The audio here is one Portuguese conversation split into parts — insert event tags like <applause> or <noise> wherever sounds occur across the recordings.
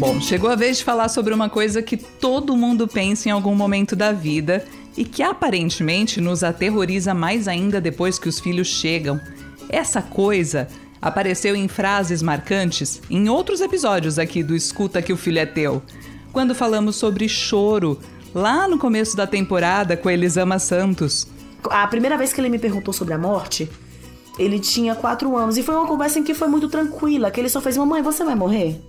Bom, chegou a vez de falar sobre uma coisa que todo mundo pensa em algum momento da vida e que aparentemente nos aterroriza mais ainda depois que os filhos chegam. Essa coisa apareceu em frases marcantes em outros episódios aqui do Escuta que o Filho é Teu, quando falamos sobre choro, lá no começo da temporada com Elisama Santos. A primeira vez que ele me perguntou sobre a morte, ele tinha quatro anos e foi uma conversa em que foi muito tranquila, que ele só fez: Mamãe, você vai morrer?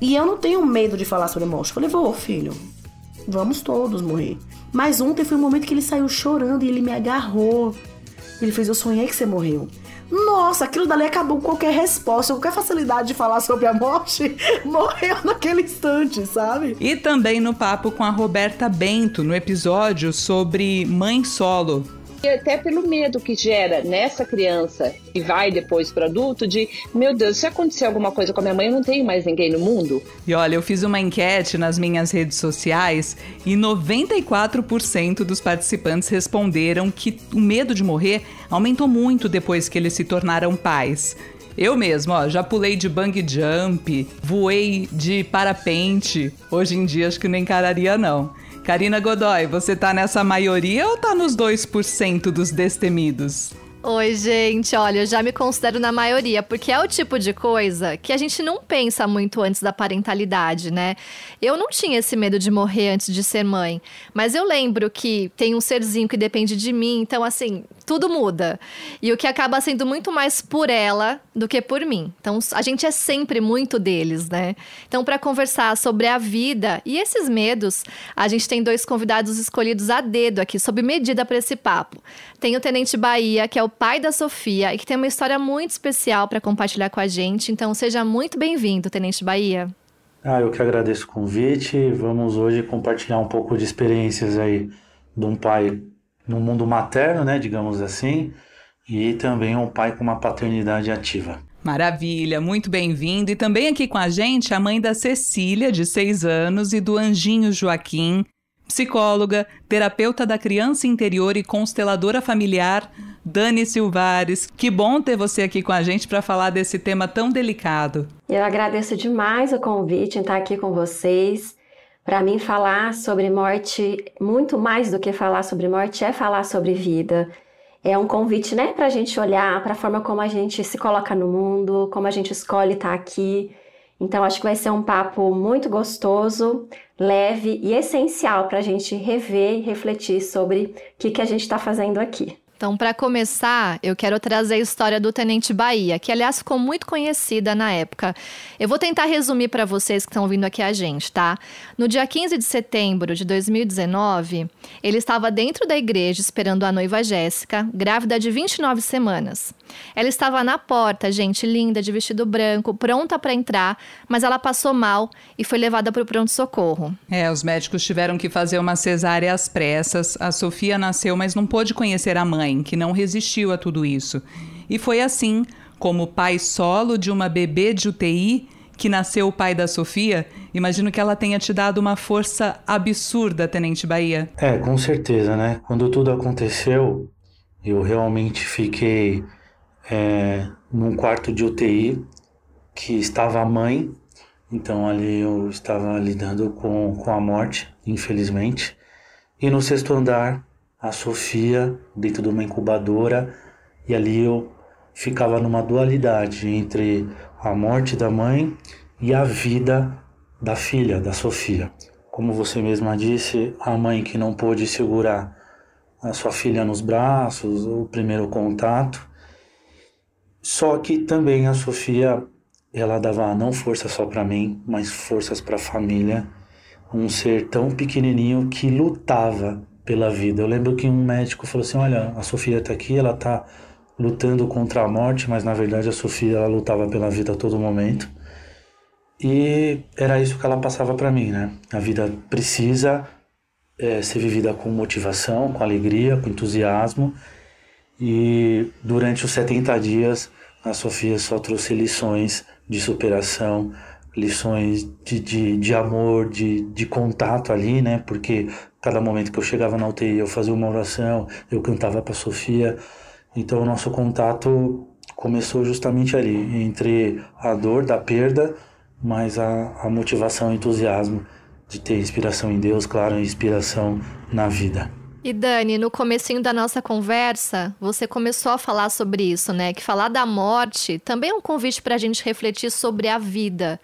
E eu não tenho medo de falar sobre morte. Eu falei: Vou, filho, vamos todos morrer. Mas ontem foi um momento que ele saiu chorando e ele me agarrou. Ele fez: Eu sonhei que você morreu. Nossa, aquilo dali acabou com qualquer resposta, qualquer facilidade de falar sobre a morte, <laughs> morreu naquele instante, sabe? E também no papo com a Roberta Bento, no episódio sobre mãe solo, e até pelo medo que gera nessa criança e vai depois para adulto de, meu Deus, se acontecer alguma coisa com a minha mãe, eu não tenho mais ninguém no mundo. E olha, eu fiz uma enquete nas minhas redes sociais e 94% dos participantes responderam que o medo de morrer aumentou muito depois que eles se tornaram pais. Eu mesmo, ó, já pulei de bang jump, voei de parapente. Hoje em dia acho que não encararia não. Karina Godoy, você tá nessa maioria ou tá nos 2% dos destemidos? Oi, gente. Olha, eu já me considero na maioria, porque é o tipo de coisa que a gente não pensa muito antes da parentalidade, né? Eu não tinha esse medo de morrer antes de ser mãe, mas eu lembro que tem um serzinho que depende de mim, então assim, tudo muda. E o que acaba sendo muito mais por ela do que por mim. Então, a gente é sempre muito deles, né? Então, para conversar sobre a vida e esses medos, a gente tem dois convidados escolhidos a dedo aqui, sob medida para esse papo. Tem o Tenente Bahia, que é o pai da Sofia e que tem uma história muito especial para compartilhar com a gente. Então, seja muito bem-vindo, Tenente Bahia. Ah, eu que agradeço o convite. Vamos hoje compartilhar um pouco de experiências aí de um pai no mundo materno, né, digamos assim, e também um pai com uma paternidade ativa. Maravilha, muito bem-vindo. E também aqui com a gente a mãe da Cecília, de seis anos, e do Anjinho Joaquim, psicóloga, terapeuta da criança interior e consteladora familiar, Dani Silvares. Que bom ter você aqui com a gente para falar desse tema tão delicado. Eu agradeço demais o convite em estar aqui com vocês. Para mim, falar sobre morte, muito mais do que falar sobre morte, é falar sobre vida. É um convite, né, para a gente olhar para a forma como a gente se coloca no mundo, como a gente escolhe estar aqui. Então, acho que vai ser um papo muito gostoso, leve e essencial para a gente rever e refletir sobre o que, que a gente está fazendo aqui. Então, para começar, eu quero trazer a história do Tenente Bahia, que aliás ficou muito conhecida na época. Eu vou tentar resumir para vocês que estão vindo aqui a gente, tá? No dia 15 de setembro de 2019, ele estava dentro da igreja esperando a noiva Jéssica, grávida de 29 semanas. Ela estava na porta, gente linda, de vestido branco, pronta para entrar, mas ela passou mal e foi levada para o pronto-socorro. É, os médicos tiveram que fazer uma cesárea às pressas. A Sofia nasceu, mas não pôde conhecer a mãe mãe, que não resistiu a tudo isso. E foi assim, como pai solo de uma bebê de UTI, que nasceu o pai da Sofia, imagino que ela tenha te dado uma força absurda, Tenente Bahia. É, com certeza, né? Quando tudo aconteceu, eu realmente fiquei é, num quarto de UTI que estava a mãe, então ali eu estava lidando com, com a morte, infelizmente. E no sexto andar a Sofia dentro de uma incubadora e ali eu ficava numa dualidade entre a morte da mãe e a vida da filha, da Sofia. Como você mesma disse, a mãe que não pôde segurar a sua filha nos braços, o primeiro contato. Só que também a Sofia, ela dava não força só para mim, mas forças para a família. Um ser tão pequenininho que lutava pela vida. Eu lembro que um médico falou assim: Olha, a Sofia está aqui, ela está lutando contra a morte, mas na verdade a Sofia ela lutava pela vida a todo momento. E era isso que ela passava para mim, né? A vida precisa é, ser vivida com motivação, com alegria, com entusiasmo. E durante os 70 dias, a Sofia só trouxe lições de superação, lições de, de, de amor, de, de contato ali, né? Porque cada momento que eu chegava na UTI eu fazia uma oração, eu cantava para Sofia. Então o nosso contato começou justamente ali, entre a dor da perda mais a, a motivação, o entusiasmo de ter inspiração em Deus, claro, inspiração na vida. E Dani, no comecinho da nossa conversa, você começou a falar sobre isso, né? Que falar da morte também é um convite para a gente refletir sobre a vida.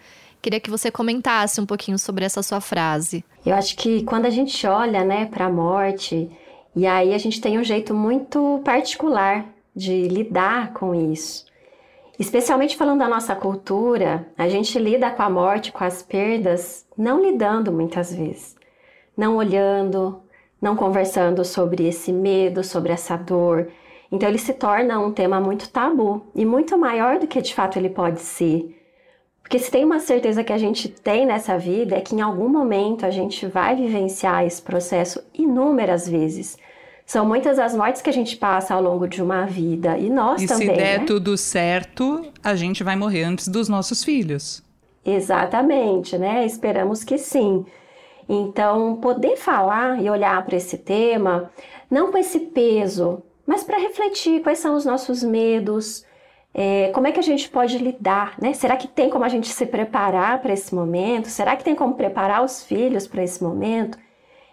Queria que você comentasse um pouquinho sobre essa sua frase. Eu acho que quando a gente olha, né, para a morte, e aí a gente tem um jeito muito particular de lidar com isso. Especialmente falando da nossa cultura, a gente lida com a morte, com as perdas, não lidando muitas vezes, não olhando, não conversando sobre esse medo, sobre essa dor. Então ele se torna um tema muito tabu e muito maior do que de fato ele pode ser. Porque se tem uma certeza que a gente tem nessa vida é que em algum momento a gente vai vivenciar esse processo inúmeras vezes. São muitas as mortes que a gente passa ao longo de uma vida. E nós e também. se der né? tudo certo, a gente vai morrer antes dos nossos filhos. Exatamente, né? Esperamos que sim. Então, poder falar e olhar para esse tema, não com esse peso, mas para refletir quais são os nossos medos, é, como é que a gente pode lidar, né? Será que tem como a gente se preparar para esse momento? Será que tem como preparar os filhos para esse momento?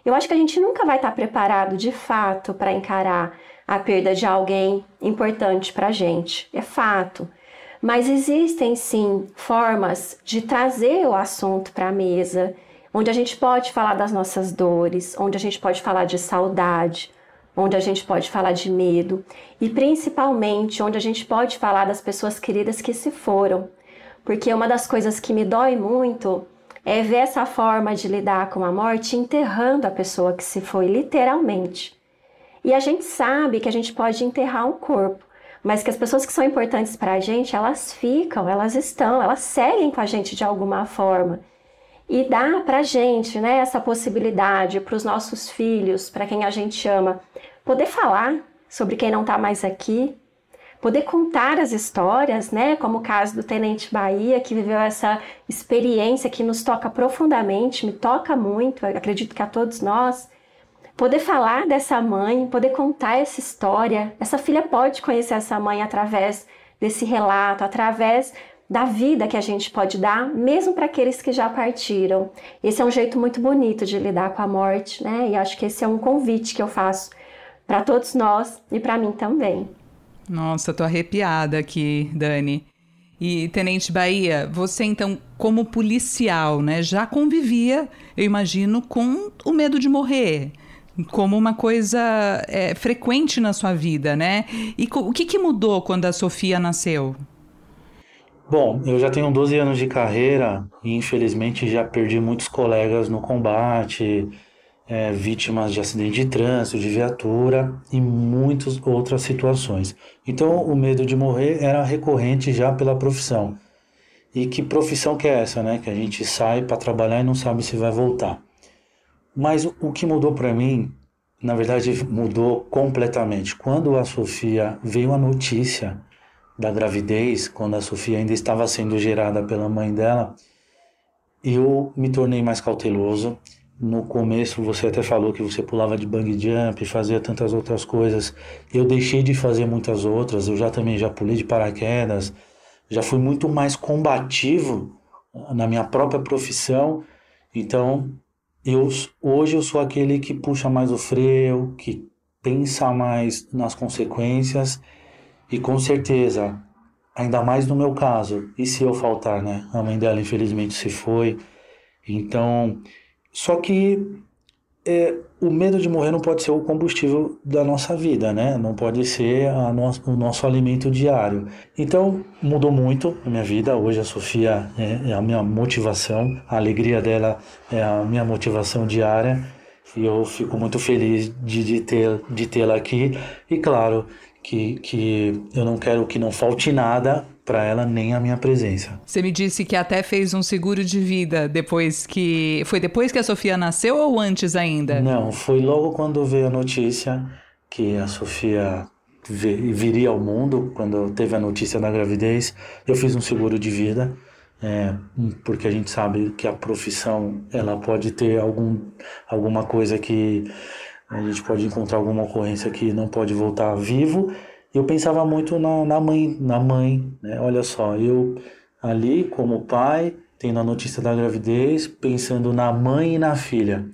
Eu acho que a gente nunca vai estar preparado de fato para encarar a perda de alguém importante para a gente, é fato. Mas existem sim formas de trazer o assunto para a mesa, onde a gente pode falar das nossas dores, onde a gente pode falar de saudade, onde a gente pode falar de medo e principalmente onde a gente pode falar das pessoas queridas que se foram. Porque uma das coisas que me dói muito é ver essa forma de lidar com a morte enterrando a pessoa que se foi, literalmente. E a gente sabe que a gente pode enterrar um corpo, mas que as pessoas que são importantes para a gente, elas ficam, elas estão, elas seguem com a gente de alguma forma. E dá para a gente né, essa possibilidade para os nossos filhos, para quem a gente ama, poder falar sobre quem não está mais aqui, poder contar as histórias, né? Como o caso do Tenente Bahia, que viveu essa experiência que nos toca profundamente, me toca muito, acredito que a todos nós. Poder falar dessa mãe, poder contar essa história. Essa filha pode conhecer essa mãe através desse relato, através da vida que a gente pode dar, mesmo para aqueles que já partiram. Esse é um jeito muito bonito de lidar com a morte, né? E acho que esse é um convite que eu faço para todos nós e para mim também. Nossa, tô arrepiada aqui, Dani. E Tenente Bahia, você então, como policial, né, já convivia, eu imagino, com o medo de morrer, como uma coisa é, frequente na sua vida, né? E o que, que mudou quando a Sofia nasceu? Bom, eu já tenho 12 anos de carreira e infelizmente já perdi muitos colegas no combate, é, vítimas de acidente de trânsito, de viatura e muitas outras situações. Então, o medo de morrer era recorrente já pela profissão. E que profissão que é essa, né? Que a gente sai para trabalhar e não sabe se vai voltar. Mas o que mudou para mim, na verdade, mudou completamente. Quando a Sofia veio a notícia da gravidez, quando a Sofia ainda estava sendo gerada pela mãe dela, eu me tornei mais cauteloso no começo você até falou que você pulava de bang jump, fazia tantas outras coisas. Eu deixei de fazer muitas outras. Eu já também já pulei de paraquedas. Já fui muito mais combativo na minha própria profissão. Então, eu hoje eu sou aquele que puxa mais o freio, que pensa mais nas consequências e com certeza, ainda mais no meu caso, e se eu faltar, né? A mãe dela infelizmente se foi. Então, só que é, o medo de morrer não pode ser o combustível da nossa vida, né? Não pode ser no, o nosso alimento diário. Então, mudou muito a minha vida. Hoje a Sofia é, é a minha motivação, a alegria dela é a minha motivação diária. E eu fico muito feliz de, de ter de tê-la aqui. E claro que, que eu não quero que não falte nada para ela nem a minha presença. Você me disse que até fez um seguro de vida depois que. Foi depois que a Sofia nasceu ou antes ainda? Não, foi logo quando veio a notícia que a Sofia viria ao mundo, quando teve a notícia da gravidez. Eu fiz um seguro de vida. É, porque a gente sabe que a profissão ela pode ter algum, alguma coisa que a gente pode encontrar alguma ocorrência que não pode voltar vivo eu pensava muito na, na mãe, na mãe, né? Olha só, eu ali como pai tendo a notícia da gravidez, pensando na mãe e na filha.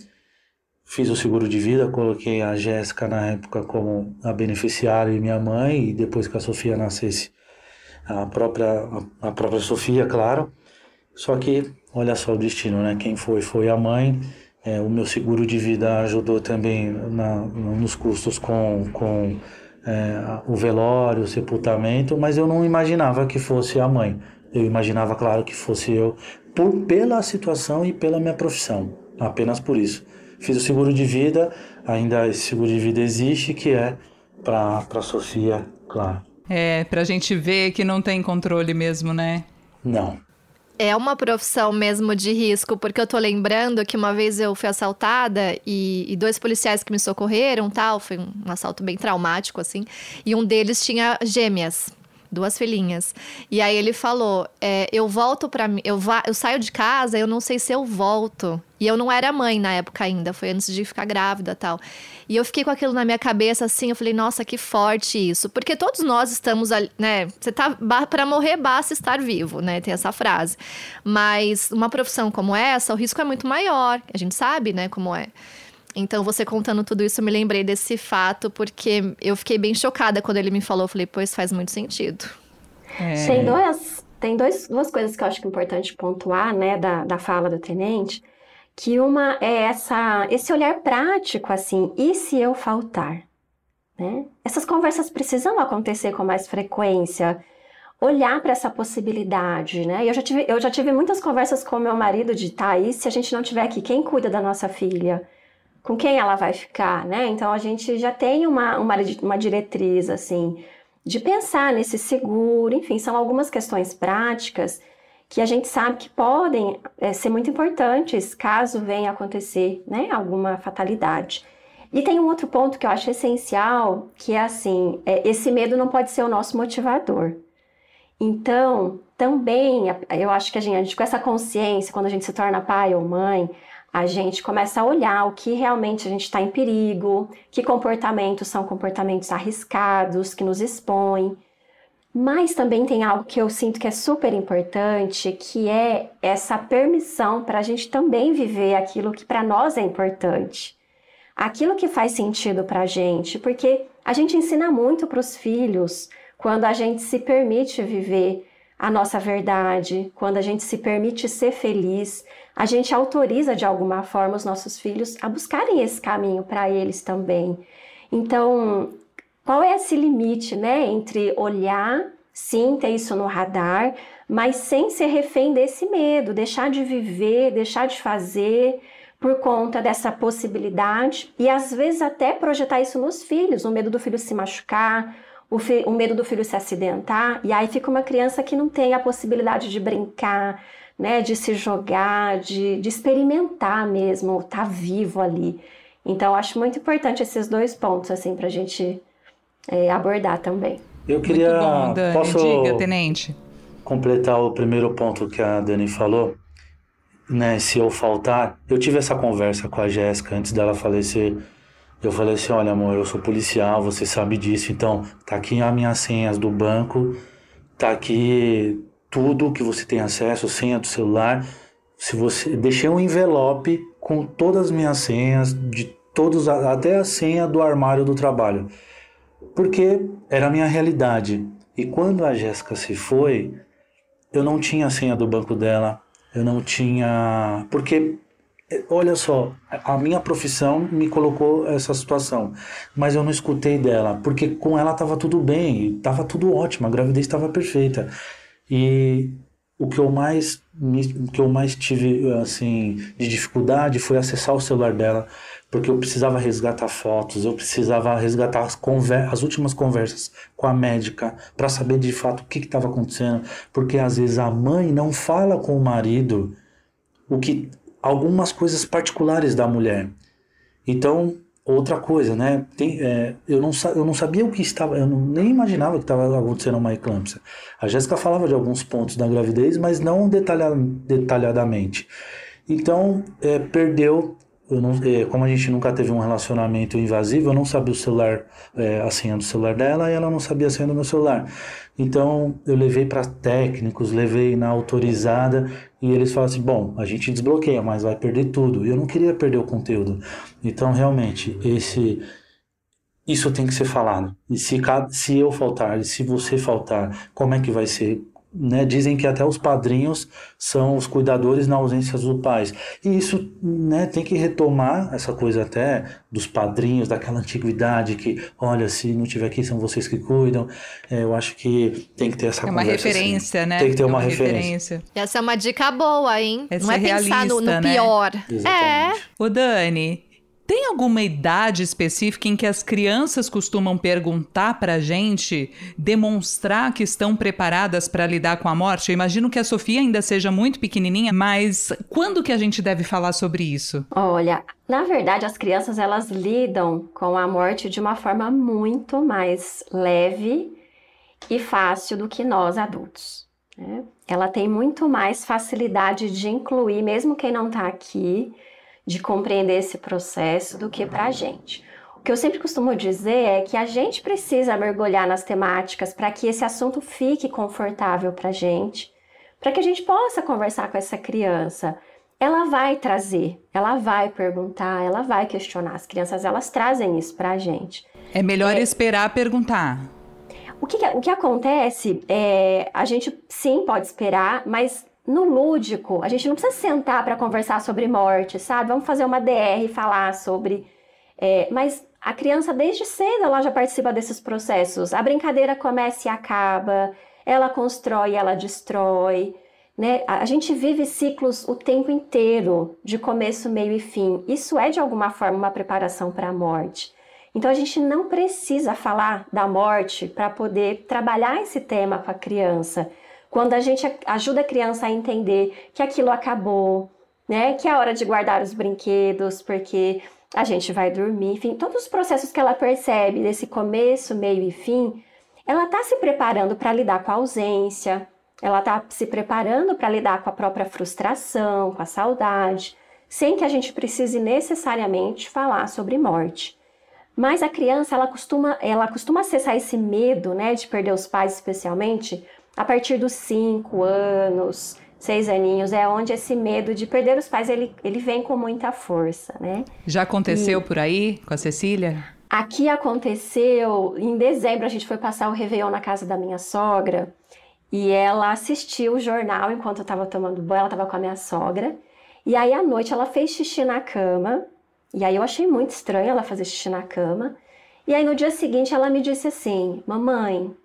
Fiz o seguro de vida, coloquei a Jéssica na época como a beneficiária e minha mãe, e depois que a Sofia nascesse, a própria, a própria Sofia, claro. Só que, olha só o destino, né? Quem foi, foi a mãe. É, o meu seguro de vida ajudou também na, nos custos com, com é, o velório, o sepultamento, mas eu não imaginava que fosse a mãe. Eu imaginava, claro, que fosse eu, por, pela situação e pela minha profissão, apenas por isso. Fiz o seguro de vida, ainda esse seguro de vida existe, que é para a Sofia, claro. É, para a gente ver que não tem controle mesmo, né? Não. É uma profissão mesmo de risco, porque eu tô lembrando que uma vez eu fui assaltada e, e, dois policiais que me socorreram, tal, foi um, um assalto bem traumático, assim, e um deles tinha gêmeas duas filhinhas. E aí ele falou: é, eu volto para mim, eu, eu saio de casa, eu não sei se eu volto. E eu não era mãe na época ainda, foi antes de ficar grávida tal. E eu fiquei com aquilo na minha cabeça assim, eu falei, nossa, que forte isso. Porque todos nós estamos ali, né? Você tá. para morrer basta estar vivo, né? Tem essa frase. Mas uma profissão como essa, o risco é muito maior. A gente sabe, né, como é. Então, você contando tudo isso, eu me lembrei desse fato, porque eu fiquei bem chocada quando ele me falou. Eu falei, pois faz muito sentido. É. Tem, dois, tem dois, duas coisas que eu acho que é importante pontuar, né, da, da fala do tenente. Que uma é essa, esse olhar prático, assim, e se eu faltar? Né? Essas conversas precisam acontecer com mais frequência olhar para essa possibilidade, né? Eu já, tive, eu já tive muitas conversas com meu marido de, tá, e se a gente não tiver aqui, quem cuida da nossa filha? Com quem ela vai ficar, né? Então a gente já tem uma, uma, uma diretriz assim de pensar nesse seguro, enfim, são algumas questões práticas que a gente sabe que podem é, ser muito importantes caso venha acontecer né, alguma fatalidade. E tem um outro ponto que eu acho essencial, que é assim, é, esse medo não pode ser o nosso motivador. Então, também, eu acho que a gente, a gente, com essa consciência, quando a gente se torna pai ou mãe, a gente começa a olhar o que realmente a gente está em perigo, que comportamentos são comportamentos arriscados, que nos expõem. Mas também tem algo que eu sinto que é super importante, que é essa permissão para a gente também viver aquilo que para nós é importante. Aquilo que faz sentido para a gente, porque a gente ensina muito para os filhos quando a gente se permite viver a nossa verdade, quando a gente se permite ser feliz, a gente autoriza de alguma forma os nossos filhos a buscarem esse caminho para eles também. Então, qual é esse limite, né, entre olhar, sim, ter isso no radar, mas sem ser refém desse medo, deixar de viver, deixar de fazer por conta dessa possibilidade e às vezes até projetar isso nos filhos, o medo do filho se machucar, o, o medo do filho se acidentar, e aí fica uma criança que não tem a possibilidade de brincar, né, de se jogar, de, de experimentar mesmo, estar tá vivo ali. Então, acho muito importante esses dois pontos, assim, para a gente é, abordar também. Eu queria. Muito bom, Dani. Posso Diga, tenente. Completar o primeiro ponto que a Dani falou, né? Se eu faltar, eu tive essa conversa com a Jéssica antes dela falecer eu falei assim, olha amor, eu sou policial, você sabe disso, então tá aqui as minhas senhas do banco, tá aqui tudo que você tem acesso, senha do celular. Se você deixei um envelope com todas as minhas senhas, de todos até a senha do armário do trabalho. Porque era a minha realidade. E quando a Jéssica se foi, eu não tinha a senha do banco dela, eu não tinha, porque olha só, a minha profissão me colocou essa situação, mas eu não escutei dela, porque com ela estava tudo bem, estava tudo ótimo, a gravidez estava perfeita. E o que eu mais o que eu mais tive assim de dificuldade foi acessar o celular dela, porque eu precisava resgatar fotos, eu precisava resgatar as, as últimas conversas com a médica para saber de fato o que estava acontecendo, porque às vezes a mãe não fala com o marido o que algumas coisas particulares da mulher. Então, outra coisa, né? Tem, é, eu, não, eu não sabia o que estava, eu não, nem imaginava que estava acontecendo uma eclâmpsia. A Jéssica falava de alguns pontos da gravidez, mas não detalhadamente. Então, é, perdeu eu não, é, como a gente nunca teve um relacionamento invasivo, eu não sabia o celular, é, a senha do celular dela e ela não sabia a senha do meu celular. Então eu levei para técnicos, levei na autorizada e eles falam assim: bom, a gente desbloqueia, mas vai perder tudo. E eu não queria perder o conteúdo. Então realmente esse isso tem que ser falado. E se, se eu faltar, e se você faltar, como é que vai ser? Né, dizem que até os padrinhos são os cuidadores na ausência dos pais. E isso né, tem que retomar essa coisa até dos padrinhos, daquela antiguidade que, olha, se não tiver aqui, são vocês que cuidam. É, eu acho que tem que ter essa é uma conversa. Referência, assim. né? Tem que ter é uma, uma referência. referência. Essa é uma dica boa, hein? É não é pensar no, no né? pior. Exatamente. É. Ô, Dani, tem alguma idade específica em que as crianças costumam perguntar pra gente, demonstrar que estão preparadas para lidar com a morte? Eu imagino que a Sofia ainda seja muito pequenininha, mas quando que a gente deve falar sobre isso? Olha, na verdade, as crianças elas lidam com a morte de uma forma muito mais leve e fácil do que nós adultos. Né? Ela tem muito mais facilidade de incluir, mesmo quem não está aqui de compreender esse processo do que para a gente. O que eu sempre costumo dizer é que a gente precisa mergulhar nas temáticas para que esse assunto fique confortável para a gente, para que a gente possa conversar com essa criança. Ela vai trazer, ela vai perguntar, ela vai questionar. As crianças elas trazem isso para a gente. É melhor é... esperar perguntar. O que, o que acontece é a gente sim pode esperar, mas no lúdico, a gente não precisa sentar para conversar sobre morte, sabe? Vamos fazer uma DR e falar sobre. É, mas a criança, desde cedo, ela já participa desses processos. A brincadeira começa e acaba, ela constrói, ela destrói. Né? A gente vive ciclos o tempo inteiro, de começo, meio e fim. Isso é, de alguma forma, uma preparação para a morte. Então, a gente não precisa falar da morte para poder trabalhar esse tema com a criança. Quando a gente ajuda a criança a entender que aquilo acabou, né? Que é hora de guardar os brinquedos, porque a gente vai dormir, enfim, todos os processos que ela percebe desse começo, meio e fim, ela está se preparando para lidar com a ausência, ela está se preparando para lidar com a própria frustração, com a saudade, sem que a gente precise necessariamente falar sobre morte. Mas a criança, ela costuma, ela costuma acessar esse medo, né, de perder os pais, especialmente, a partir dos cinco anos, seis aninhos, é onde esse medo de perder os pais ele, ele vem com muita força, né? Já aconteceu e... por aí com a Cecília? Aqui aconteceu, em dezembro a gente foi passar o Réveillon na casa da minha sogra e ela assistiu o jornal enquanto eu estava tomando banho, ela estava com a minha sogra. E aí à noite ela fez xixi na cama, e aí eu achei muito estranho ela fazer xixi na cama. E aí no dia seguinte ela me disse assim: Mamãe,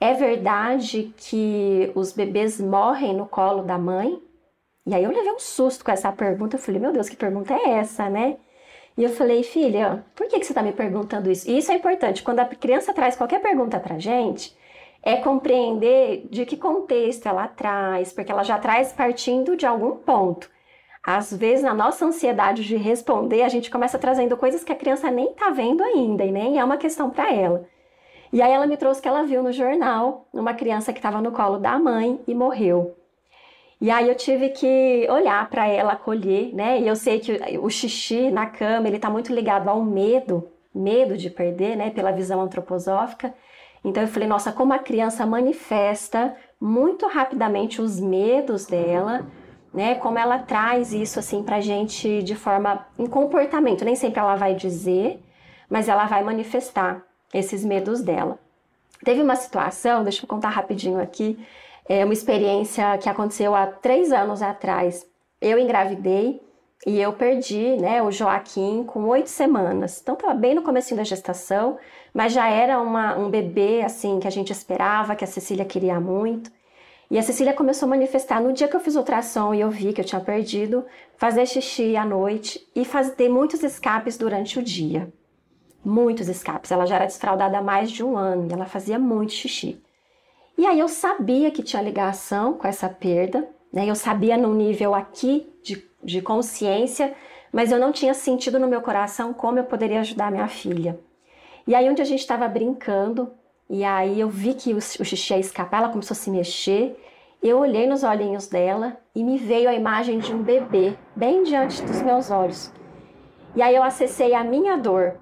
é verdade que os bebês morrem no colo da mãe? E aí eu levei um susto com essa pergunta. Eu falei, meu Deus, que pergunta é essa, né? E eu falei, filha, por que, que você está me perguntando isso? E isso é importante. Quando a criança traz qualquer pergunta para gente, é compreender de que contexto ela traz, porque ela já traz partindo de algum ponto. Às vezes, na nossa ansiedade de responder, a gente começa trazendo coisas que a criança nem está vendo ainda e nem é uma questão para ela. E aí ela me trouxe que ela viu no jornal uma criança que estava no colo da mãe e morreu. E aí eu tive que olhar para ela, acolher, né? E eu sei que o xixi na cama, ele está muito ligado ao medo, medo de perder, né? Pela visão antroposófica. Então eu falei, nossa, como a criança manifesta muito rapidamente os medos dela, né? Como ela traz isso assim pra gente de forma em comportamento, nem sempre ela vai dizer, mas ela vai manifestar esses medos dela. Teve uma situação, deixa eu contar rapidinho aqui, é uma experiência que aconteceu há três anos atrás. Eu engravidei e eu perdi né, o Joaquim com oito semanas. Então estava bem no começo da gestação, mas já era uma, um bebê assim que a gente esperava, que a Cecília queria muito. E a Cecília começou a manifestar no dia que eu fiz ultrassom e eu vi que eu tinha perdido, fazer xixi à noite e fazer muitos escapes durante o dia muitos escapes. Ela já era desfraldada há mais de um ano e ela fazia muito xixi. E aí eu sabia que tinha ligação com essa perda, né? Eu sabia no nível aqui de, de consciência, mas eu não tinha sentido no meu coração como eu poderia ajudar minha filha. E aí onde a gente estava brincando, e aí eu vi que o, o xixi ia escapar, ela começou a se mexer. Eu olhei nos olhinhos dela e me veio a imagem de um bebê bem diante dos meus olhos. E aí eu acessei a minha dor.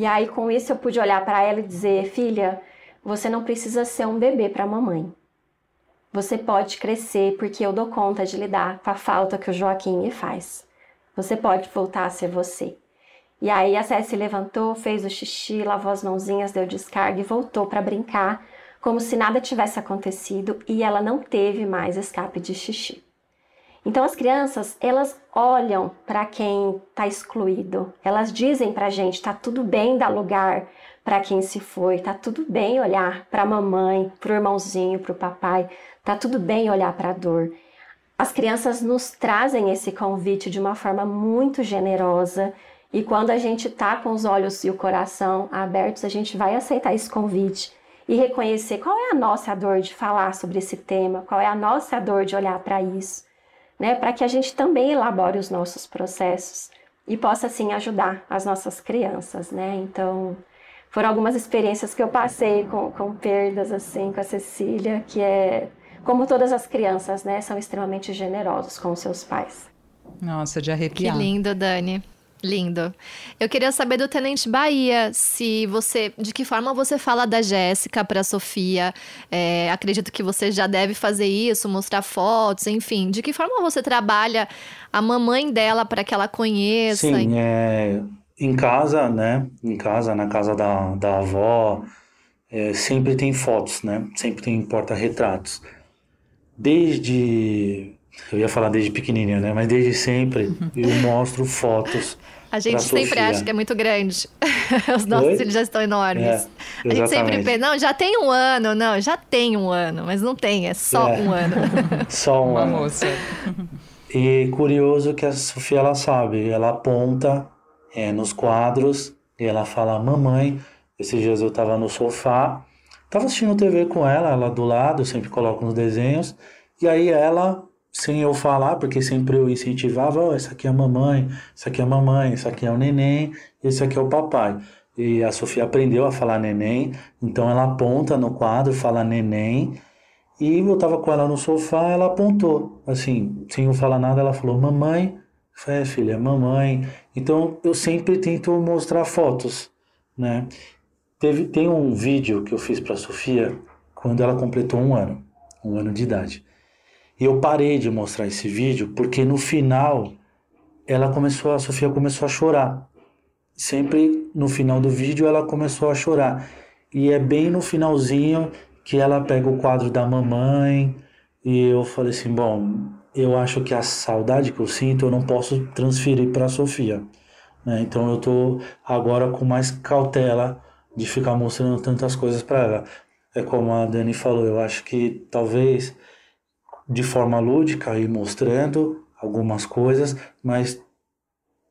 E aí com isso eu pude olhar para ela e dizer: "Filha, você não precisa ser um bebê para mamãe. Você pode crescer porque eu dou conta de lidar com a falta que o Joaquim me faz. Você pode voltar a ser você." E aí a Cécia se levantou, fez o xixi, lavou as mãozinhas, deu descarga e voltou para brincar, como se nada tivesse acontecido e ela não teve mais escape de xixi. Então as crianças, elas olham para quem está excluído. Elas dizem para a gente, tá tudo bem dar lugar para quem se foi, tá tudo bem olhar para a mamãe, para o irmãozinho, para o papai, tá tudo bem olhar para a dor. As crianças nos trazem esse convite de uma forma muito generosa, e quando a gente está com os olhos e o coração abertos, a gente vai aceitar esse convite e reconhecer qual é a nossa dor de falar sobre esse tema, qual é a nossa dor de olhar para isso, né? Para que a gente também elabore os nossos processos e possa assim ajudar as nossas crianças, né? Então, foram algumas experiências que eu passei com, com perdas assim com a Cecília, que é como todas as crianças, né, são extremamente generosos com os seus pais. Nossa, de arrepiar. Que lindo, Dani. Lindo. Eu queria saber do Tenente Bahia, se você, de que forma você fala da Jéssica para Sofia? É, acredito que você já deve fazer isso, mostrar fotos, enfim. De que forma você trabalha a mamãe dela para que ela conheça? Sim, é, em casa, né? Em casa, na casa da, da avó, é, sempre tem fotos, né? Sempre tem porta-retratos. Desde eu ia falar desde pequenininha, né? Mas desde sempre eu mostro fotos. A gente sempre Sofia. acha que é muito grande. <laughs> Os nossos Oi? filhos já estão enormes. É, a gente sempre pensa, não, já tem um ano, não, já tem um ano, mas não tem, é só É. um ano. <laughs> Só um Uma ano. moça. E curioso que a Sofia ela sabe, ela aponta é, nos quadros e ela fala mamãe. Esses dias eu tava no sofá, tava assistindo TV com ela, ela do lado, eu sempre coloco nos desenhos, e aí ela, sem eu falar, porque sempre eu incentivava, ó, essa aqui é a mamãe, essa aqui é a mamãe, esse aqui é o neném, esse aqui é o papai. E a Sofia aprendeu a falar neném, então ela aponta no quadro, fala neném, e eu tava com ela no sofá, ela apontou, assim, sem eu falar nada, ela falou, mamãe. É, filha, mamãe. Então eu sempre tento mostrar fotos, né? Teve, tem um vídeo que eu fiz para Sofia quando ela completou um ano, um ano de idade. Eu parei de mostrar esse vídeo porque no final ela começou, a Sofia começou a chorar. Sempre no final do vídeo ela começou a chorar. E é bem no finalzinho que ela pega o quadro da mamãe e eu falei assim, bom, eu acho que a saudade que eu sinto eu não posso transferir para a Sofia, né? Então eu tô agora com mais cautela de ficar mostrando tantas coisas para ela. É como a Dani falou, eu acho que talvez de forma lúdica ir mostrando algumas coisas, mas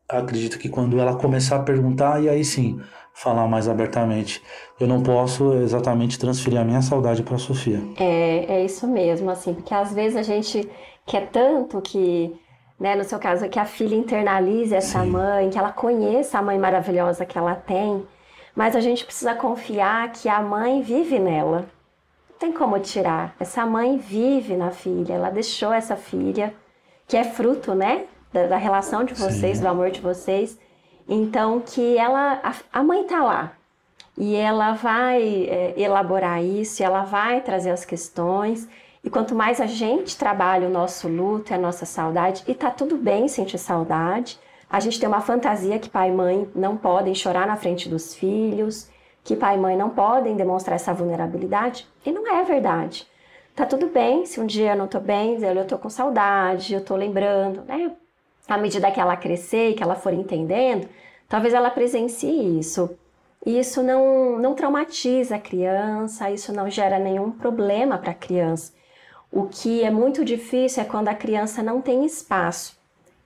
acredito que quando ela começar a perguntar, e aí sim, falar mais abertamente. Eu não posso exatamente transferir a minha saudade para a Sofia. É, é isso mesmo, assim, porque às vezes a gente quer tanto que, né, no seu caso, que a filha internalize essa Sim. mãe, que ela conheça a mãe maravilhosa que ela tem, mas a gente precisa confiar que a mãe vive nela. Tem como tirar. Essa mãe vive na filha, ela deixou essa filha, que é fruto, né, da, da relação de vocês, Sim. do amor de vocês. Então, que ela, a, a mãe tá lá, e ela vai é, elaborar isso, ela vai trazer as questões. E quanto mais a gente trabalha o nosso luto a nossa saudade, e tá tudo bem sentir saudade, a gente tem uma fantasia que pai e mãe não podem chorar na frente dos filhos, que pai e mãe não podem demonstrar essa vulnerabilidade, e não é verdade. Tá tudo bem se um dia eu não tô bem, eu tô com saudade, eu tô lembrando, né? À medida que ela crescer e que ela for entendendo, talvez ela presencie isso. E isso não, não traumatiza a criança, isso não gera nenhum problema para a criança. O que é muito difícil é quando a criança não tem espaço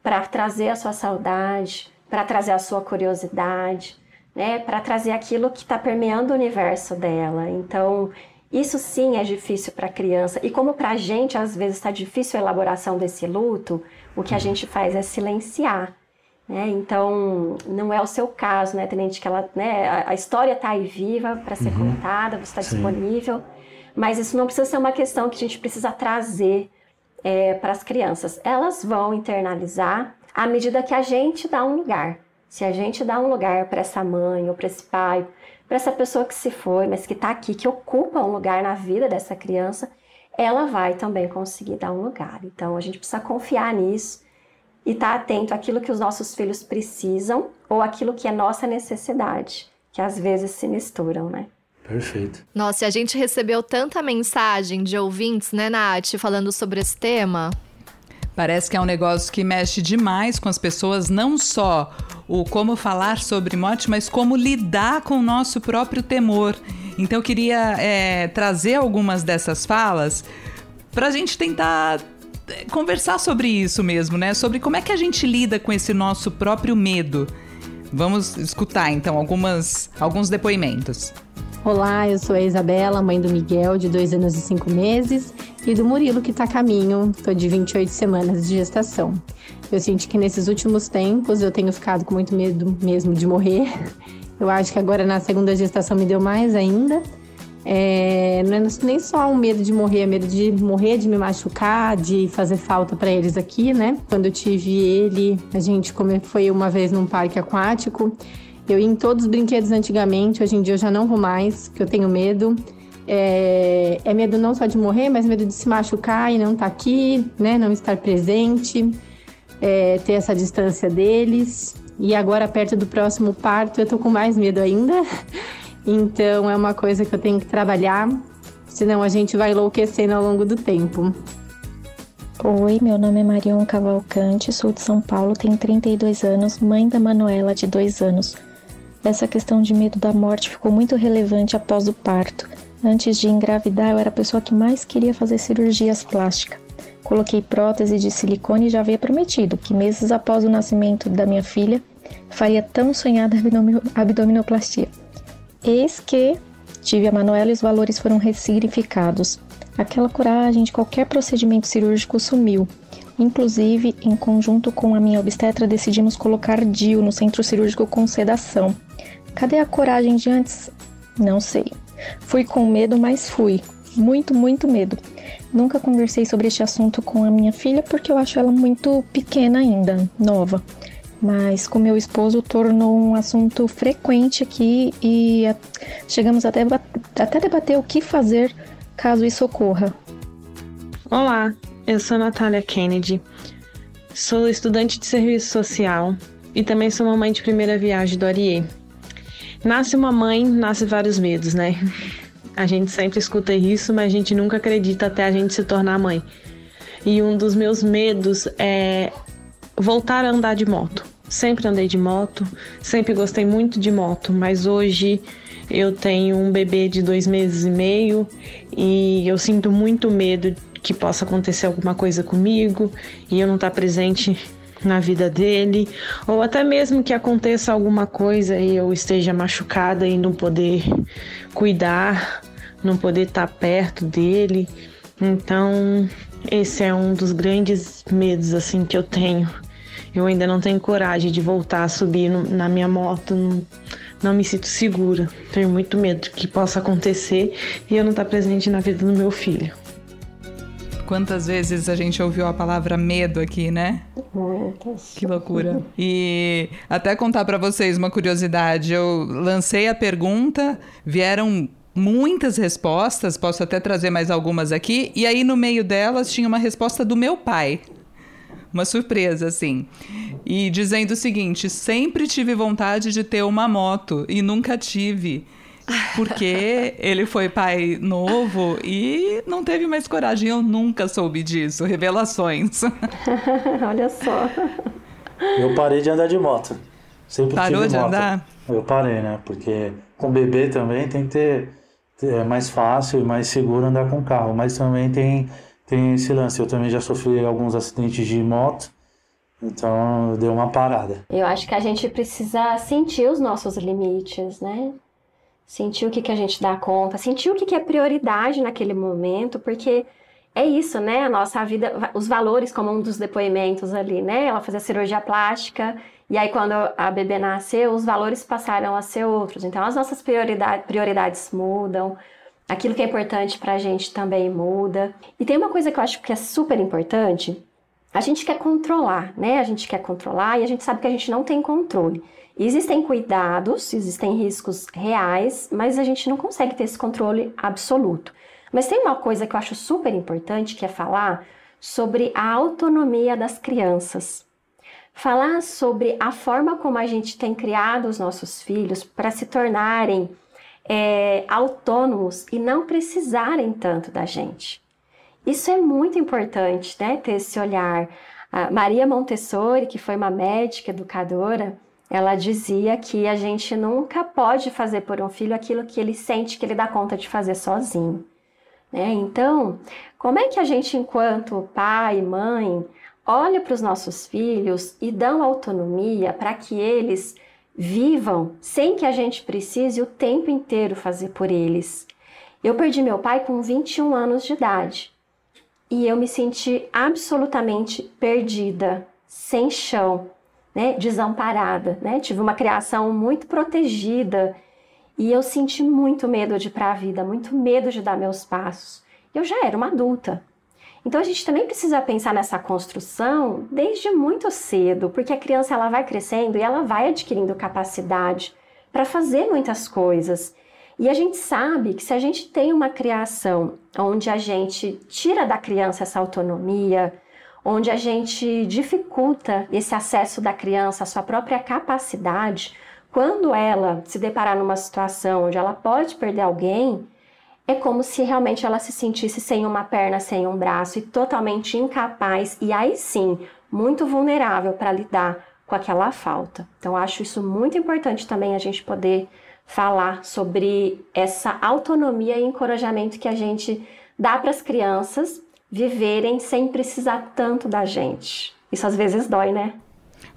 para trazer a sua saudade, para trazer a sua curiosidade, né? para trazer aquilo que está permeando o universo dela. Então, isso sim é difícil para a criança. E como para a gente, às vezes, está difícil a elaboração desse luto, o que a gente faz é silenciar. Né? Então, não é o seu caso, né, Tenente? Que ela, né, a, a história está aí viva para ser contada, você está disponível, mas isso não precisa ser uma questão que a gente precisa trazer para as crianças. Elas vão internalizar à medida que a gente dá um lugar. Se a gente dá um lugar para essa mãe ou para esse pai, para essa pessoa que se foi, mas que está aqui, que ocupa um lugar na vida dessa criança, ela vai também conseguir dar um lugar. Então a gente precisa confiar nisso e estar tá atento àquilo que os nossos filhos precisam ou aquilo que é nossa necessidade, que às vezes se misturam, né? Perfeito. Nossa, e a gente recebeu tanta mensagem de ouvintes, né, Nath, falando sobre esse tema. Parece que é um negócio que mexe demais com as pessoas, não só o como falar sobre morte, mas como lidar com o nosso próprio temor. Então eu queria é, trazer algumas dessas falas para a gente tentar é, conversar sobre isso mesmo, né? Sobre como é que a gente lida com esse nosso próprio medo. Vamos escutar então algumas, alguns depoimentos. Olá, eu sou a Isabela, mãe do Miguel, de dois anos e cinco meses, e do Murilo, que está a caminho, estou de 28 semanas de gestação. Eu sinto que nesses últimos tempos eu tenho ficado com muito medo mesmo de morrer. <laughs> Eu acho que agora na segunda gestação me deu mais ainda. É, não é nem só um medo de morrer, é medo de morrer, de me machucar, de fazer falta para eles aqui, né? Quando eu tive ele, a gente foi uma vez num parque aquático eu ia em todos os brinquedos antigamente, hoje em dia eu já não vou mais, porque eu tenho medo. É, é medo não só de morrer, mas medo de se machucar e não estar tá aqui, né? Não estar presente, é, ter essa distância deles. E agora, perto do próximo parto, eu tô com mais medo ainda. <laughs> Então, é uma coisa que eu tenho que trabalhar, senão a gente vai enlouquecendo ao longo do tempo. Oi, meu nome é Marion Cavalcante, sou de São Paulo, tenho 32 anos, mãe da Manuela, de 2 anos. Essa questão de medo da morte ficou muito relevante após o parto. Antes de engravidar, eu era a pessoa que mais queria fazer cirurgias plásticas. Coloquei prótese de silicone e já havia prometido que meses após o nascimento da minha filha, faria tão sonhada abdominoplastia. Eis que tive a Manuela e os valores foram ressignificados. Aquela coragem de qualquer procedimento cirúrgico sumiu. Inclusive, em conjunto com a minha obstetra, decidimos colocar DIU no centro cirúrgico com sedação. Cadê a coragem de antes? Não sei. Fui com medo, mas fui. Muito, muito medo. Nunca conversei sobre este assunto com a minha filha porque eu acho ela muito pequena ainda, nova. Mas com meu esposo tornou um assunto frequente aqui e chegamos até, até debater o que fazer caso isso ocorra. Olá, eu sou Natália Kennedy, sou estudante de serviço social e também sou mamãe de primeira viagem do Ariê. Nasce uma mãe, nasce vários medos, né? A gente sempre escuta isso, mas a gente nunca acredita até a gente se tornar mãe. E um dos meus medos é voltar a andar de moto. Sempre andei de moto, sempre gostei muito de moto, mas hoje eu tenho um bebê de dois meses e meio e eu sinto muito medo que possa acontecer alguma coisa comigo e eu não estar tá presente na vida dele, ou até mesmo que aconteça alguma coisa e eu esteja machucada e não poder cuidar, não poder estar perto dele. Então, esse é um dos grandes medos assim que eu tenho. Eu ainda não tenho coragem de voltar a subir no, na minha moto, não, não, me sinto segura. Tenho muito medo que possa acontecer e eu não estar presente na vida do meu filho. Quantas vezes a gente ouviu a palavra medo aqui, né? Muitas. Que loucura. E até contar para vocês uma curiosidade, eu lancei a pergunta, vieram muitas respostas, posso até trazer mais algumas aqui, e aí no meio delas tinha uma resposta do meu pai. Uma surpresa, assim. E dizendo o seguinte: sempre tive vontade de ter uma moto e nunca tive. Porque ele foi pai novo e não teve mais coragem. Eu nunca soube disso. Revelações. <laughs> Olha só. Eu parei de andar de moto. Sempre Parou tive de moto. andar? Eu parei, né? Porque com bebê também tem que ter. É mais fácil e mais seguro andar com carro. Mas também tem, tem esse lance. Eu também já sofri alguns acidentes de moto. Então deu uma parada. Eu acho que a gente precisa sentir os nossos limites, né? Sentir o que, que a gente dá conta, sentir o que, que é prioridade naquele momento, porque é isso, né? A nossa vida, os valores, como um dos depoimentos ali, né? Ela fazia cirurgia plástica, e aí quando a bebê nasceu, os valores passaram a ser outros. Então as nossas prioridade, prioridades mudam, aquilo que é importante pra gente também muda. E tem uma coisa que eu acho que é super importante, a gente quer controlar, né? A gente quer controlar e a gente sabe que a gente não tem controle. Existem cuidados, existem riscos reais, mas a gente não consegue ter esse controle absoluto. Mas tem uma coisa que eu acho super importante que é falar sobre a autonomia das crianças. Falar sobre a forma como a gente tem criado os nossos filhos para se tornarem é, autônomos e não precisarem tanto da gente. Isso é muito importante, né? Ter esse olhar. A Maria Montessori, que foi uma médica educadora, ela dizia que a gente nunca pode fazer por um filho aquilo que ele sente que ele dá conta de fazer sozinho. Né? Então, como é que a gente, enquanto pai mãe, olha para os nossos filhos e dão autonomia para que eles vivam sem que a gente precise o tempo inteiro fazer por eles? Eu perdi meu pai com 21 anos de idade e eu me senti absolutamente perdida, sem chão, né, desamparada, né? Tive uma criação muito protegida e eu senti muito medo de ir para a vida, muito medo de dar meus passos. Eu já era uma adulta. Então a gente também precisa pensar nessa construção desde muito cedo, porque a criança ela vai crescendo e ela vai adquirindo capacidade para fazer muitas coisas. E a gente sabe que se a gente tem uma criação onde a gente tira da criança essa autonomia, onde a gente dificulta esse acesso da criança à sua própria capacidade, quando ela se deparar numa situação onde ela pode perder alguém, é como se realmente ela se sentisse sem uma perna, sem um braço e totalmente incapaz e aí sim muito vulnerável para lidar com aquela falta. Então acho isso muito importante também a gente poder falar sobre essa autonomia e encorajamento que a gente dá para as crianças viverem sem precisar tanto da gente. Isso às vezes dói, né?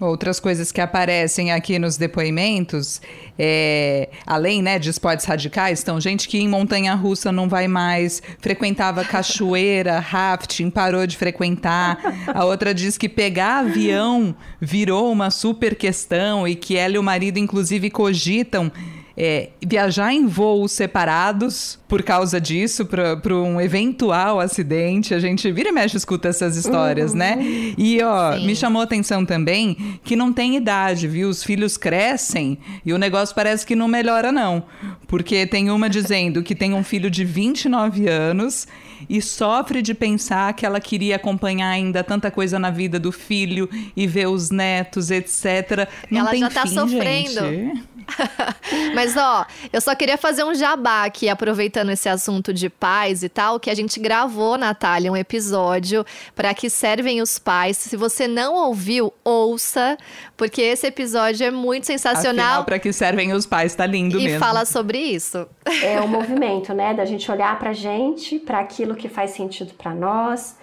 Outras coisas que aparecem aqui nos depoimentos, é, além né, de esportes radicais, então, gente que em montanha-russa não vai mais, frequentava cachoeira, <laughs> rafting, parou de frequentar. A outra diz que pegar avião virou uma super questão e que ela e o marido, inclusive, cogitam é, viajar em voos separados por causa disso, para um eventual acidente. A gente vira e mexe escuta essas histórias, né? uhum. né? E, ó, Sim. me chamou a atenção também que não tem idade, viu? Os filhos crescem e o negócio parece que não melhora, não. Porque tem uma dizendo que tem um filho de 29 anos e sofre de pensar que ela queria acompanhar ainda tanta coisa na vida do filho e ver os netos, etc. Não ela tem já tá fim, sofrendo. Gente. <laughs> Mas ó, eu só queria fazer um jabá aqui, aproveitando esse assunto de pais e tal, que a gente gravou, Natália, um episódio para que servem os pais. Se você não ouviu, ouça, porque esse episódio é muito sensacional. Para que servem os pais, tá lindo e mesmo. E fala sobre isso. É o movimento, né, da gente olhar pra gente, para aquilo que faz sentido para nós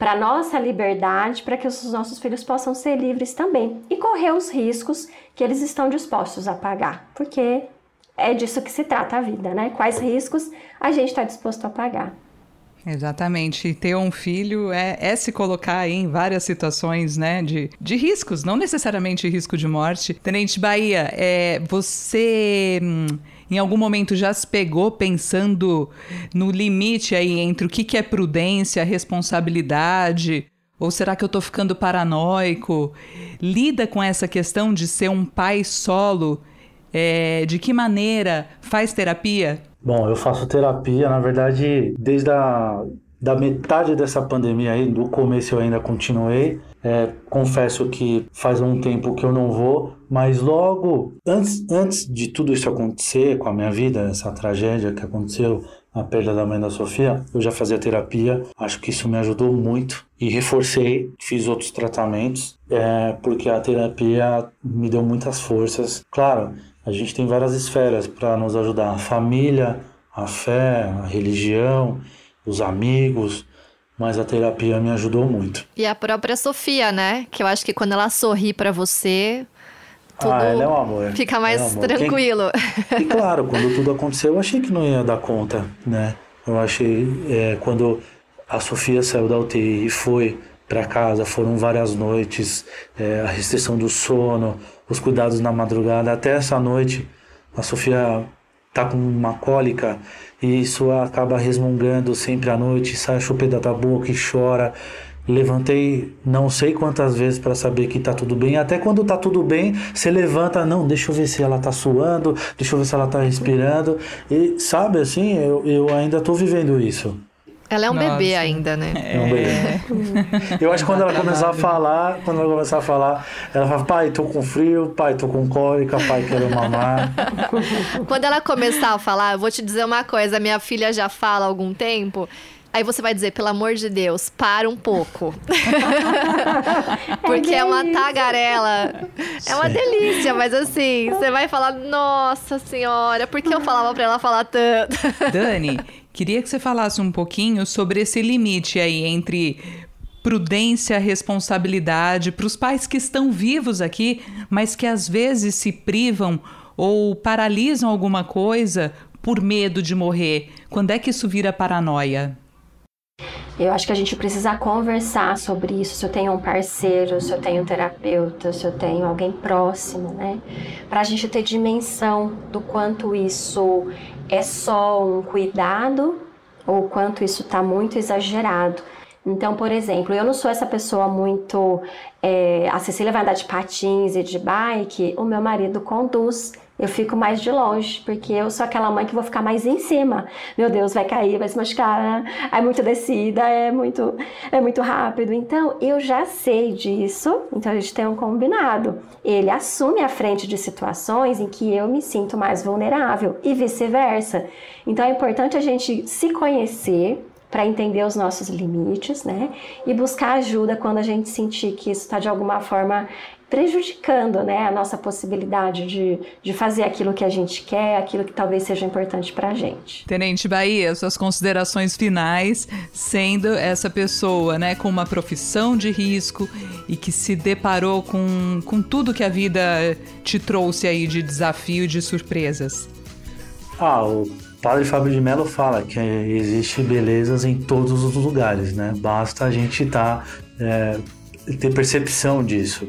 para nossa liberdade, para que os nossos filhos possam ser livres também e correr os riscos que eles estão dispostos a pagar, porque é disso que se trata a vida, né? Quais riscos a gente está disposto a pagar. Exatamente. E ter um filho é, é, se colocar em várias situações, né, de, de riscos, não necessariamente risco de morte. Tenente Bahia, é, você hum, em algum momento já se pegou pensando no limite aí entre o que, que é prudência, responsabilidade? Ou será que eu estou ficando paranoico? Lida com essa questão de ser um pai solo? É, de que maneira faz terapia? Bom, eu faço terapia, na verdade, desde a da metade dessa pandemia aí, do começo eu ainda continuei. É, confesso que faz um tempo que eu não vou, mas logo antes, antes de tudo isso acontecer com a minha vida, essa tragédia que aconteceu, a perda da mãe da Sofia, eu já fazia terapia. Acho que isso me ajudou muito e reforcei, fiz outros tratamentos, é, porque a terapia me deu muitas forças. Claro, a gente tem várias esferas para nos ajudar: a família, a fé, a religião os amigos, mas a terapia me ajudou muito. E a própria Sofia, né? Que eu acho que quando ela sorri para você, tudo ah, ela é um amor. fica mais é um tranquilo. Quem... E claro, quando <laughs> tudo aconteceu, eu achei que não ia dar conta, né? Eu achei, é, quando a Sofia saiu da UTI e foi para casa, foram várias noites, é, a restrição do sono, os cuidados na madrugada, até essa noite, a Sofia tá com uma cólica e isso acaba resmungando sempre à noite, sai a chupeta da boca e chora. levantei não sei quantas vezes para saber que tá tudo bem. Até quando tá tudo bem, você levanta, não, deixa eu ver se ela tá suando, deixa eu ver se ela tá respirando. E sabe assim, eu, eu ainda tô vivendo isso. Ela é um Nossa. bebê ainda, né? É um bebê. Eu acho que quando ela começar a falar, quando ela começar a falar, ela fala, pai, tô com frio, pai, tô com cólica, pai, quero mamar. Quando ela começar a falar, eu vou te dizer uma coisa, minha filha já fala há algum tempo. Aí você vai dizer, pelo amor de Deus, para um pouco. <laughs> Porque é, é uma tagarela. É uma delícia, mas assim, você vai falar, nossa senhora, por que eu falava pra ela falar tanto? <laughs> Dani, Queria que você falasse um pouquinho sobre esse limite aí entre prudência, responsabilidade para os pais que estão vivos aqui, mas que às vezes se privam ou paralisam alguma coisa por medo de morrer. Quando é que isso vira paranoia? Eu acho que a gente precisa conversar sobre isso. Se eu tenho um parceiro, se eu tenho um terapeuta, se eu tenho alguém próximo, né? Para a gente ter dimensão do quanto isso é só um cuidado ou quanto isso está muito exagerado. Então, por exemplo, eu não sou essa pessoa muito. É, a Cecília vai andar de patins e de bike, o meu marido conduz eu fico mais de longe, porque eu sou aquela mãe que vou ficar mais em cima. Meu Deus, vai cair, vai se machucar, né? é muita descida, é muito, é muito rápido. Então, eu já sei disso, então a gente tem um combinado. Ele assume a frente de situações em que eu me sinto mais vulnerável e vice-versa. Então, é importante a gente se conhecer, para entender os nossos limites, né? E buscar ajuda quando a gente sentir que isso está de alguma forma prejudicando né, a nossa possibilidade de, de fazer aquilo que a gente quer, aquilo que talvez seja importante para a gente. Tenente Bahia, suas considerações finais, sendo essa pessoa né, com uma profissão de risco e que se deparou com, com tudo que a vida te trouxe aí de desafio e de surpresas. Ah, o Padre Fábio de Mello fala que existe belezas em todos os lugares, né? Basta a gente tá, é, ter percepção disso.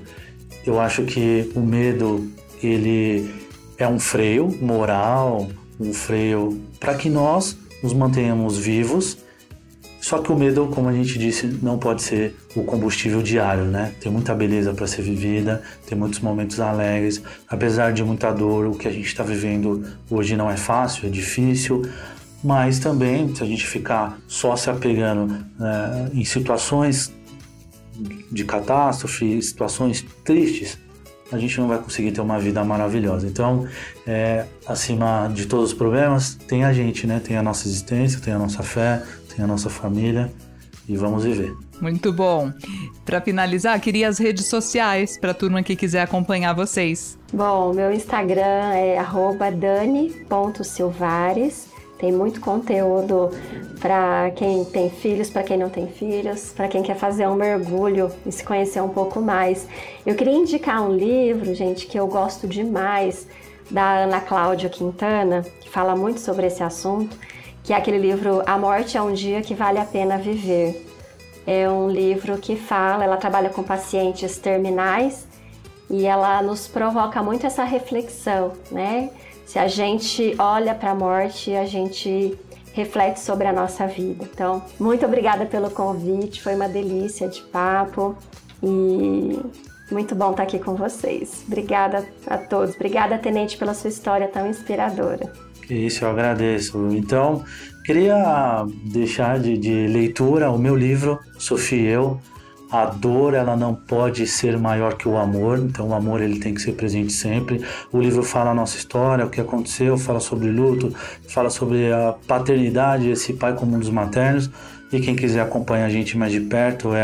Eu acho que o medo ele é um freio moral, um freio para que nós nos mantenhamos vivos. Só que o medo, como a gente disse, não pode ser o combustível diário, né? Tem muita beleza para ser vivida, tem muitos momentos alegres, apesar de muita dor. O que a gente está vivendo hoje não é fácil, é difícil, mas também se a gente ficar só se apegando né, em situações de catástrofe, situações tristes, a gente não vai conseguir ter uma vida maravilhosa. Então, é, acima de todos os problemas, tem a gente, né? Tem a nossa existência, tem a nossa fé, tem a nossa família e vamos viver. Muito bom. Para finalizar, queria as redes sociais para a turma que quiser acompanhar vocês. Bom, meu Instagram é dani.silvares. Tem muito conteúdo para quem tem filhos, para quem não tem filhos, para quem quer fazer um mergulho e se conhecer um pouco mais. Eu queria indicar um livro, gente, que eu gosto demais, da Ana Cláudia Quintana, que fala muito sobre esse assunto, que é aquele livro A Morte é um Dia que Vale a Pena Viver. É um livro que fala, ela trabalha com pacientes terminais e ela nos provoca muito essa reflexão, né? Se a gente olha para a morte, a gente reflete sobre a nossa vida. Então, muito obrigada pelo convite, foi uma delícia de papo e muito bom estar aqui com vocês. Obrigada a todos. Obrigada, Tenente, pela sua história tão inspiradora. Isso, eu agradeço. Então, queria deixar de, de leitura o meu livro, Sofia e Eu, a dor ela não pode ser maior que o amor, então o amor ele tem que ser presente sempre. O livro fala a nossa história, o que aconteceu, fala sobre luto, fala sobre a paternidade, esse pai como um dos maternos. E quem quiser acompanhar a gente mais de perto é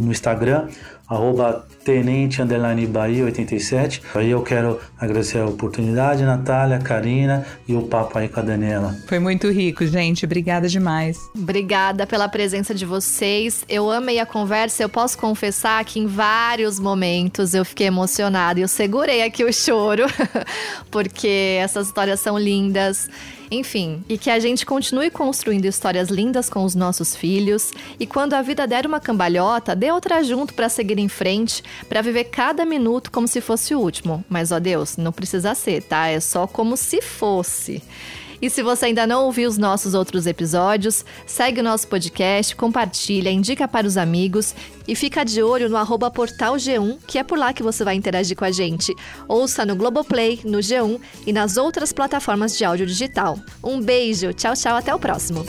no Instagram, arroba Tenente Underline Bahia 87. Aí eu quero agradecer a oportunidade, Natália, Karina e o papo aí com a Daniela. Foi muito rico, gente. Obrigada demais. Obrigada pela presença de vocês. Eu amei a conversa. Eu posso confessar que em vários momentos eu fiquei emocionada. Eu segurei aqui o choro, <laughs> porque essas histórias são lindas. Enfim, e que a gente continue construindo histórias lindas com os nossos filhos e quando a vida der uma cambalhota, dê outra junto para seguir em frente, para viver cada minuto como se fosse o último. Mas ó Deus, não precisa ser, tá? É só como se fosse. E se você ainda não ouviu os nossos outros episódios, segue o nosso podcast, compartilha, indica para os amigos e fica de olho no arroba portal G1, que é por lá que você vai interagir com a gente. Ouça no Globoplay, no G1 e nas outras plataformas de áudio digital. Um beijo, tchau, tchau, até o próximo.